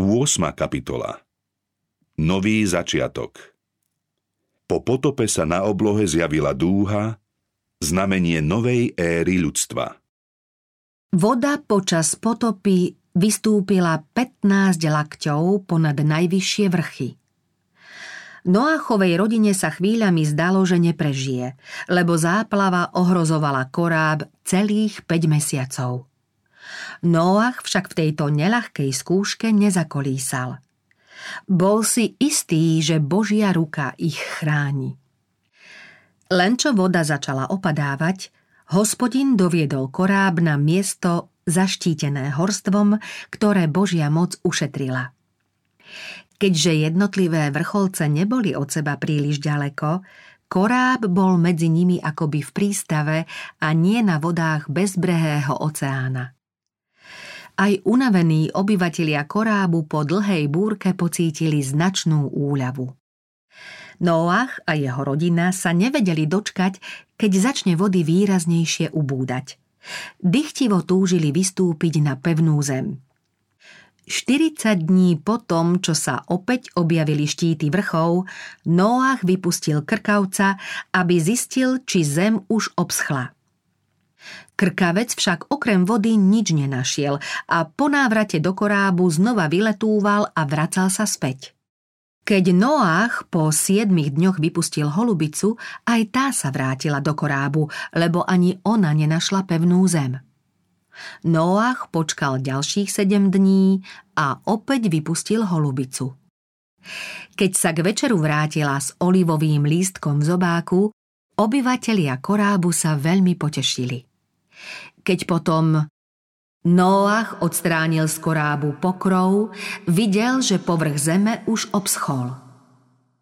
8. kapitola Nový začiatok Po potope sa na oblohe zjavila dúha, znamenie novej éry ľudstva. Voda počas potopy vystúpila 15 lakťov ponad najvyššie vrchy. Noachovej rodine sa chvíľami zdalo, že neprežije, lebo záplava ohrozovala koráb celých 5 mesiacov. Noach však v tejto nelahkej skúške nezakolísal. Bol si istý, že Božia ruka ich chráni. Len čo voda začala opadávať, hospodin doviedol koráb na miesto zaštítené horstvom, ktoré Božia moc ušetrila. Keďže jednotlivé vrcholce neboli od seba príliš ďaleko, koráb bol medzi nimi akoby v prístave a nie na vodách bezbrehého oceána. Aj unavení obyvatelia korábu po dlhej búrke pocítili značnú úľavu. Noach a jeho rodina sa nevedeli dočkať, keď začne vody výraznejšie ubúdať. Dychtivo túžili vystúpiť na pevnú zem. 40 dní po tom, čo sa opäť objavili štíty vrchov, Noach vypustil krkavca, aby zistil, či zem už obschla. Krkavec však okrem vody nič nenašiel a po návrate do korábu znova vyletúval a vracal sa späť. Keď Noach po siedmých dňoch vypustil holubicu, aj tá sa vrátila do korábu, lebo ani ona nenašla pevnú zem. Noach počkal ďalších sedem dní a opäť vypustil holubicu. Keď sa k večeru vrátila s olivovým lístkom v zobáku, obyvatelia korábu sa veľmi potešili. Keď potom Noach odstránil z korábu pokrov, videl, že povrch zeme už obschol.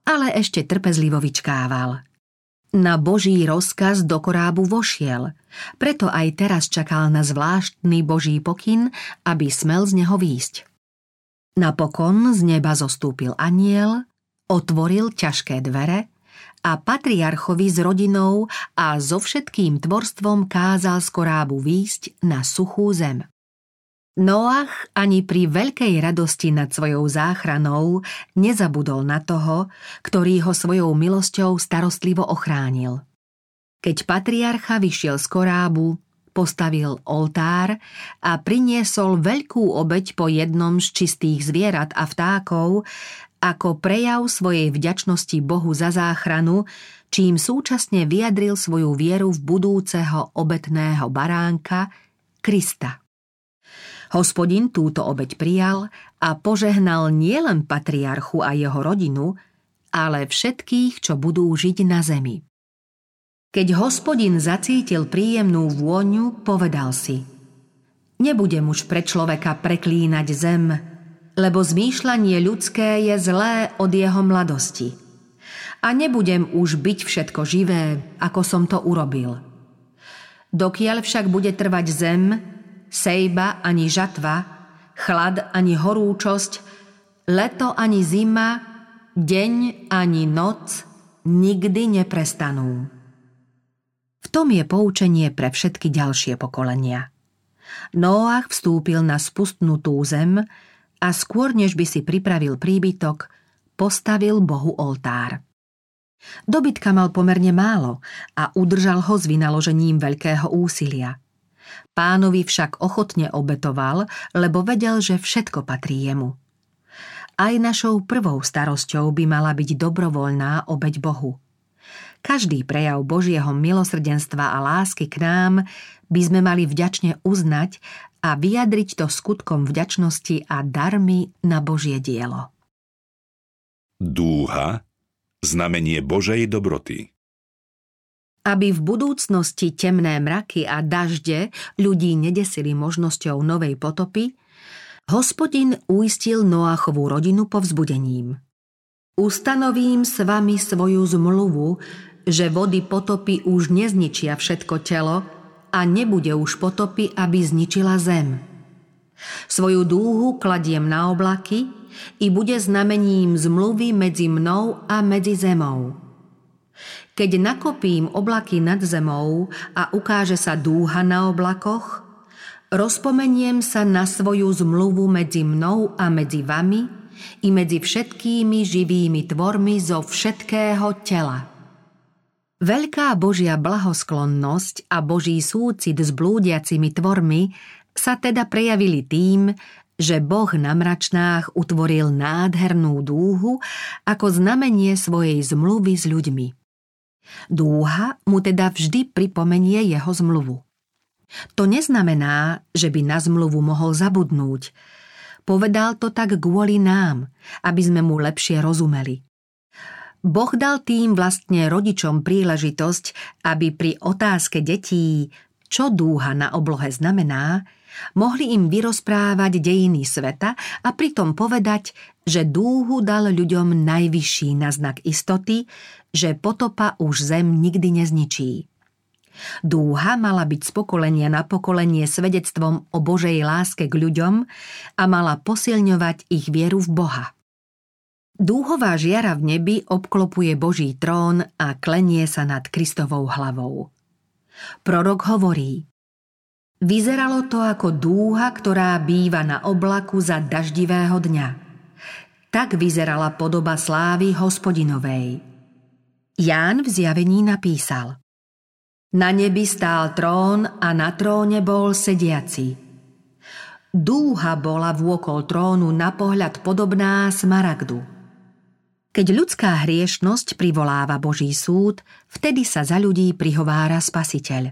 Ale ešte trpezlivo vyčkával. Na Boží rozkaz do korábu vošiel, preto aj teraz čakal na zvláštny Boží pokyn, aby smel z neho výjsť. Napokon z neba zostúpil aniel, otvoril ťažké dvere a patriarchovi s rodinou a so všetkým tvorstvom kázal z korábu výjsť na suchú zem. Noach ani pri veľkej radosti nad svojou záchranou nezabudol na toho, ktorý ho svojou milosťou starostlivo ochránil. Keď patriarcha vyšiel z korábu, postavil oltár a priniesol veľkú obeď po jednom z čistých zvierat a vtákov ako prejav svojej vďačnosti Bohu za záchranu, čím súčasne vyjadril svoju vieru v budúceho obetného baránka Krista. Hospodin túto obeď prijal a požehnal nielen patriarchu a jeho rodinu, ale všetkých, čo budú žiť na zemi. Keď hospodin zacítil príjemnú vôňu, povedal si Nebudem už pre človeka preklínať zem, lebo zmýšľanie ľudské je zlé od jeho mladosti. A nebudem už byť všetko živé, ako som to urobil. Dokiaľ však bude trvať zem, sejba ani žatva, chlad ani horúčosť, leto ani zima, deň ani noc nikdy neprestanú. V tom je poučenie pre všetky ďalšie pokolenia. Noach vstúpil na spustnutú zem, a skôr než by si pripravil príbytok, postavil Bohu oltár. Dobytka mal pomerne málo a udržal ho s vynaložením veľkého úsilia. Pánovi však ochotne obetoval, lebo vedel, že všetko patrí jemu. Aj našou prvou starosťou by mala byť dobrovoľná obeď Bohu. Každý prejav Božieho milosrdenstva a lásky k nám by sme mali vďačne uznať a vyjadriť to skutkom vďačnosti a darmi na Božie dielo. Dúha, znamenie Božej dobroty. Aby v budúcnosti temné mraky a dažde ľudí nedesili možnosťou novej potopy, hospodin uistil Noachovú rodinu povzbudením. Ustanovím s vami svoju zmluvu, že vody potopy už nezničia všetko telo, a nebude už potopy, aby zničila zem. Svoju dúhu kladiem na oblaky i bude znamením zmluvy medzi mnou a medzi zemou. Keď nakopím oblaky nad zemou a ukáže sa dúha na oblakoch, rozpomeniem sa na svoju zmluvu medzi mnou a medzi vami i medzi všetkými živými tvormi zo všetkého tela. Veľká Božia blahosklonnosť a Boží súcit s blúdiacimi tvormi sa teda prejavili tým, že Boh na mračnách utvoril nádhernú dúhu ako znamenie svojej zmluvy s ľuďmi. Dúha mu teda vždy pripomenie jeho zmluvu. To neznamená, že by na zmluvu mohol zabudnúť. Povedal to tak kvôli nám, aby sme mu lepšie rozumeli. Boh dal tým vlastne rodičom príležitosť, aby pri otázke detí, čo dúha na oblohe znamená, mohli im vyrozprávať dejiny sveta a pritom povedať, že dúhu dal ľuďom najvyšší na znak istoty, že potopa už zem nikdy nezničí. Dúha mala byť z pokolenia na pokolenie svedectvom o Božej láske k ľuďom a mala posilňovať ich vieru v Boha. Dúhová žiara v nebi obklopuje Boží trón a klenie sa nad Kristovou hlavou. Prorok hovorí Vyzeralo to ako dúha, ktorá býva na oblaku za daždivého dňa. Tak vyzerala podoba slávy hospodinovej. Ján v zjavení napísal Na nebi stál trón a na tróne bol sediaci. Dúha bola vôkol trónu na pohľad podobná smaragdu. Keď ľudská hriešnosť privoláva Boží súd, vtedy sa za ľudí prihovára Spasiteľ.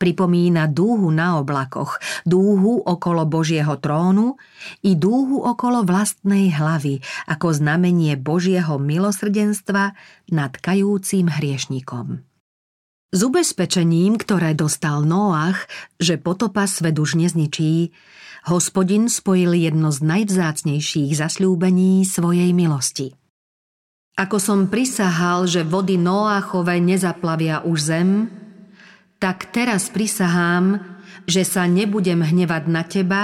Pripomína dúhu na oblakoch, dúhu okolo Božieho trónu i dúhu okolo vlastnej hlavy ako znamenie Božieho milosrdenstva nad kajúcim hriešnikom. S ubezpečením, ktoré dostal Noach, že potopa svet už nezničí, hospodin spojil jedno z najvzácnejších zasľúbení svojej milosti – ako som prisahal, že vody Noáchove nezaplavia už zem, tak teraz prisahám, že sa nebudem hnevať na teba,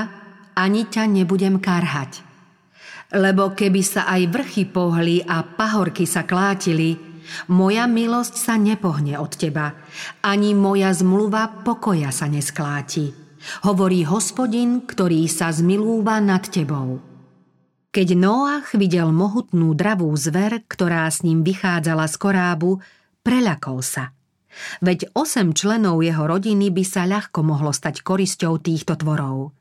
ani ťa nebudem karhať. Lebo keby sa aj vrchy pohli a pahorky sa klátili, moja milosť sa nepohne od teba, ani moja zmluva pokoja sa neskláti. Hovorí hospodin, ktorý sa zmilúva nad tebou. Keď Noach videl mohutnú dravú zver, ktorá s ním vychádzala z korábu, preľakol sa. Veď osem členov jeho rodiny by sa ľahko mohlo stať korisťou týchto tvorov.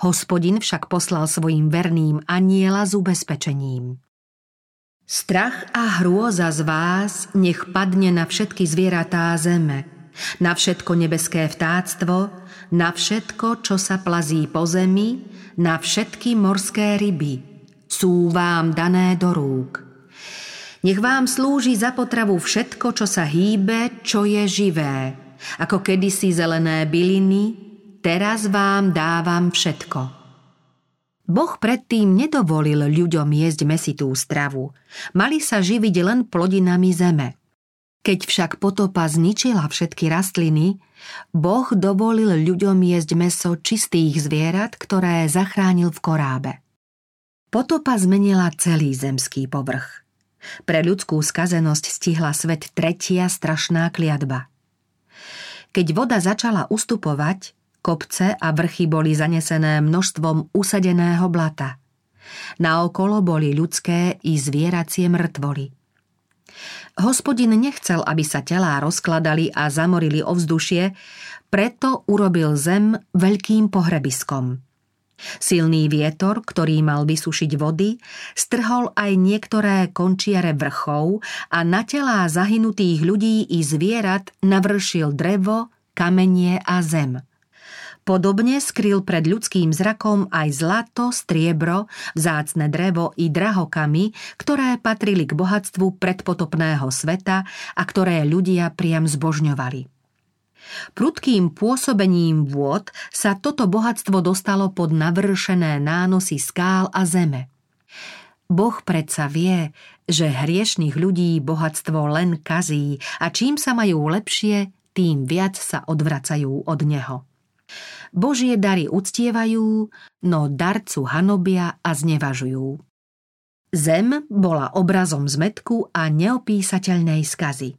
Hospodin však poslal svojim verným aniela s ubezpečením. Strach a hrôza z vás nech padne na všetky zvieratá zeme, na všetko nebeské vtáctvo, na všetko, čo sa plazí po zemi, na všetky morské ryby. Sú vám dané do rúk. Nech vám slúži za potravu všetko, čo sa hýbe, čo je živé. Ako kedysi zelené byliny, teraz vám dávam všetko. Boh predtým nedovolil ľuďom jesť mesitú stravu. Mali sa živiť len plodinami zeme. Keď však potopa zničila všetky rastliny, Boh dovolil ľuďom jesť meso čistých zvierat, ktoré zachránil v korábe. Potopa zmenila celý zemský povrch. Pre ľudskú skazenosť stihla svet tretia strašná kliatba. Keď voda začala ustupovať, kopce a vrchy boli zanesené množstvom usadeného blata. Naokolo boli ľudské i zvieracie mŕtvoly – Hospodin nechcel, aby sa telá rozkladali a zamorili ovzdušie, preto urobil zem veľkým pohrebiskom. Silný vietor, ktorý mal vysušiť vody, strhol aj niektoré končiare vrchov a na telá zahynutých ľudí i zvierat navršil drevo, kamenie a zem – Podobne skryl pred ľudským zrakom aj zlato, striebro, vzácne drevo i drahokamy, ktoré patrili k bohatstvu predpotopného sveta a ktoré ľudia priam zbožňovali. Prudkým pôsobením vôd sa toto bohatstvo dostalo pod navršené nánosy skál a zeme. Boh predsa vie, že hriešných ľudí bohatstvo len kazí a čím sa majú lepšie, tým viac sa odvracajú od neho. Božie dary uctievajú, no darcu hanobia a znevažujú. Zem bola obrazom zmetku a neopísateľnej skazy.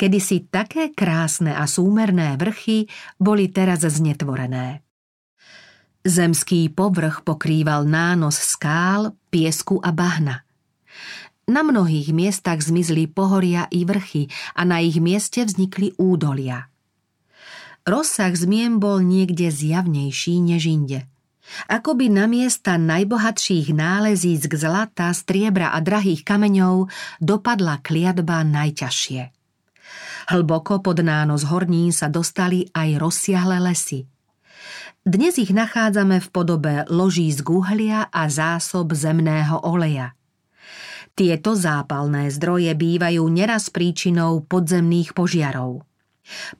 Kedysi také krásne a súmerné vrchy boli teraz znetvorené. Zemský povrch pokrýval nános skál, piesku a bahna. Na mnohých miestach zmizli pohoria i vrchy a na ich mieste vznikli údolia. Rozsah zmien bol niekde zjavnejší než inde. Akoby na miesta najbohatších nálezíc k zlata, striebra a drahých kameňov dopadla kliatba najťažšie. Hlboko pod nános hornín sa dostali aj rozsiahle lesy – dnes ich nachádzame v podobe loží z uhlia a zásob zemného oleja. Tieto zápalné zdroje bývajú neraz príčinou podzemných požiarov.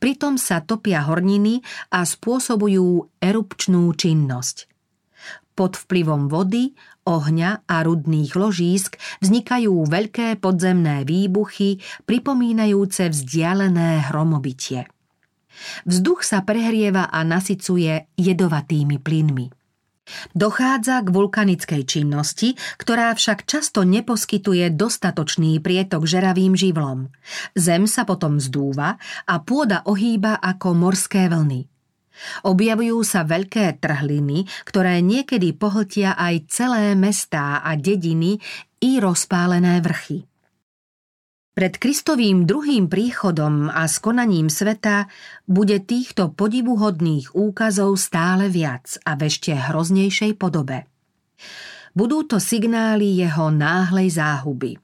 Pritom sa topia horniny a spôsobujú erupčnú činnosť. Pod vplyvom vody, ohňa a rudných ložísk vznikajú veľké podzemné výbuchy, pripomínajúce vzdialené hromobitie. Vzduch sa prehrieva a nasycuje jedovatými plynmi. Dochádza k vulkanickej činnosti, ktorá však často neposkytuje dostatočný prietok žeravým živlom. Zem sa potom zdúva a pôda ohýba ako morské vlny. Objavujú sa veľké trhliny, ktoré niekedy pohltia aj celé mestá a dediny i rozpálené vrchy. Pred Kristovým druhým príchodom a skonaním sveta bude týchto podivuhodných úkazov stále viac a v ešte hroznejšej podobe. Budú to signály jeho náhlej záhuby.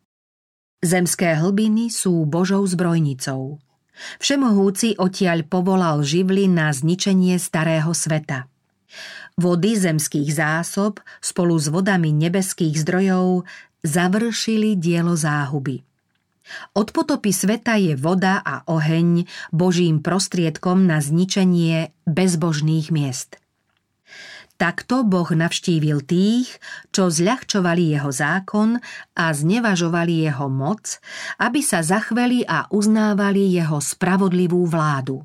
Zemské hlbiny sú Božou zbrojnicou. Všemohúci odtiaľ povolal živly na zničenie starého sveta. Vody zemských zásob spolu s vodami nebeských zdrojov završili dielo záhuby. Od potopy sveta je voda a oheň Božím prostriedkom na zničenie bezbožných miest. Takto Boh navštívil tých, čo zľahčovali jeho zákon a znevažovali jeho moc, aby sa zachveli a uznávali jeho spravodlivú vládu.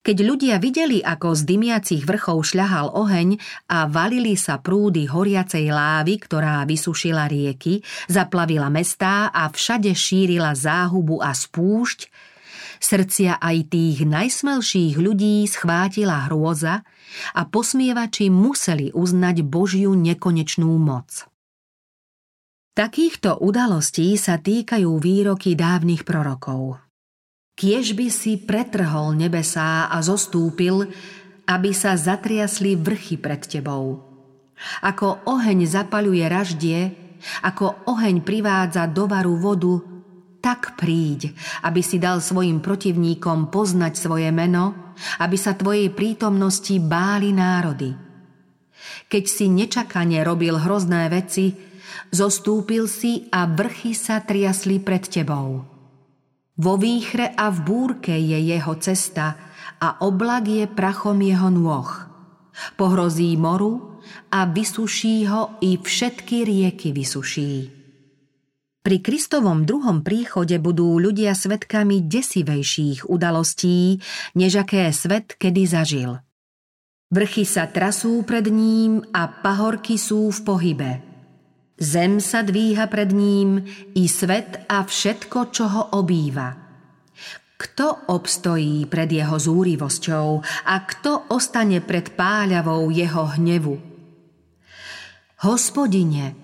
Keď ľudia videli, ako z dymiacich vrchov šľahal oheň a valili sa prúdy horiacej lávy, ktorá vysušila rieky, zaplavila mestá a všade šírila záhubu a spúšť, srdcia aj tých najsmelších ľudí schvátila hrôza a posmievači museli uznať Božiu nekonečnú moc. Takýchto udalostí sa týkajú výroky dávnych prorokov – kiež by si pretrhol nebesá a zostúpil, aby sa zatriasli vrchy pred tebou. Ako oheň zapaľuje raždie, ako oheň privádza do varu vodu, tak príď, aby si dal svojim protivníkom poznať svoje meno, aby sa tvojej prítomnosti báli národy. Keď si nečakane robil hrozné veci, zostúpil si a vrchy sa triasli pred tebou. Vo výchre a v búrke je jeho cesta a oblak je prachom jeho nôh. Pohrozí moru a vysuší ho i všetky rieky vysuší. Pri Kristovom druhom príchode budú ľudia svetkami desivejších udalostí, než aké svet kedy zažil. Vrchy sa trasú pred ním a pahorky sú v pohybe – Zem sa dvíha pred ním i svet a všetko, čo ho obýva. Kto obstojí pred jeho zúrivosťou a kto ostane pred páľavou jeho hnevu? Hospodine,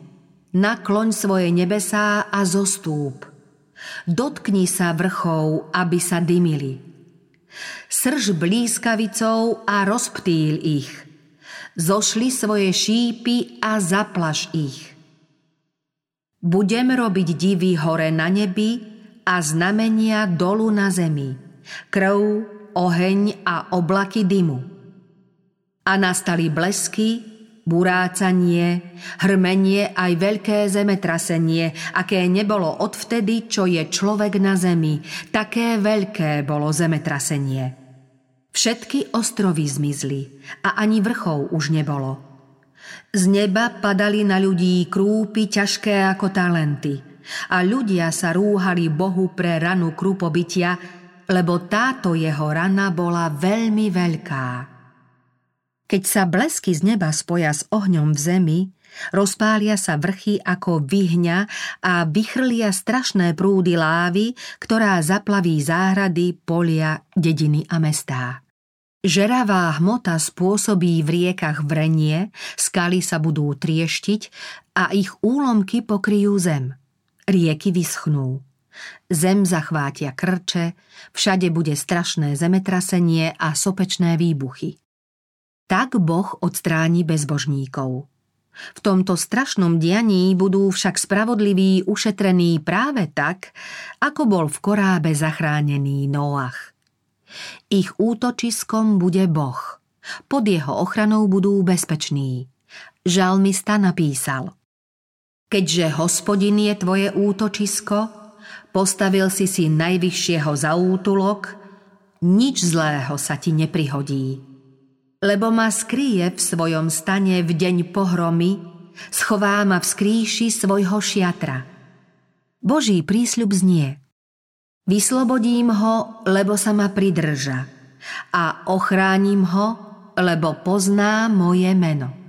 nakloň svoje nebesá a zostúp. Dotkni sa vrchov, aby sa dymili. Srž blízkavicou a rozptýl ich. Zošli svoje šípy a zaplaš ich budem robiť divy hore na nebi a znamenia dolu na zemi, krv, oheň a oblaky dymu. A nastali blesky, burácanie, hrmenie aj veľké zemetrasenie, aké nebolo odvtedy, čo je človek na zemi, také veľké bolo zemetrasenie. Všetky ostrovy zmizli a ani vrchov už nebolo – z neba padali na ľudí krúpy ťažké ako talenty a ľudia sa rúhali Bohu pre ranu krúpobytia, lebo táto jeho rana bola veľmi veľká. Keď sa blesky z neba spoja s ohňom v zemi Rozpália sa vrchy ako vyhňa a vychrlia strašné prúdy lávy, ktorá zaplaví záhrady, polia, dediny a mestá. Žeravá hmota spôsobí v riekach vrenie, skaly sa budú trieštiť a ich úlomky pokryjú zem. Rieky vyschnú. Zem zachvátia krče, všade bude strašné zemetrasenie a sopečné výbuchy. Tak Boh odstráni bezbožníkov. V tomto strašnom dianí budú však spravodliví ušetrení práve tak, ako bol v korábe zachránený Noach. Ich útočiskom bude Boh. Pod jeho ochranou budú bezpeční. Žalmista napísal Keďže hospodin je tvoje útočisko, postavil si si najvyššieho za útulok, nič zlého sa ti neprihodí. Lebo ma skrie v svojom stane v deň pohromy, schová ma v skrýši svojho šiatra. Boží prísľub znie – Vyslobodím ho, lebo sa ma pridrža a ochránim ho, lebo pozná moje meno.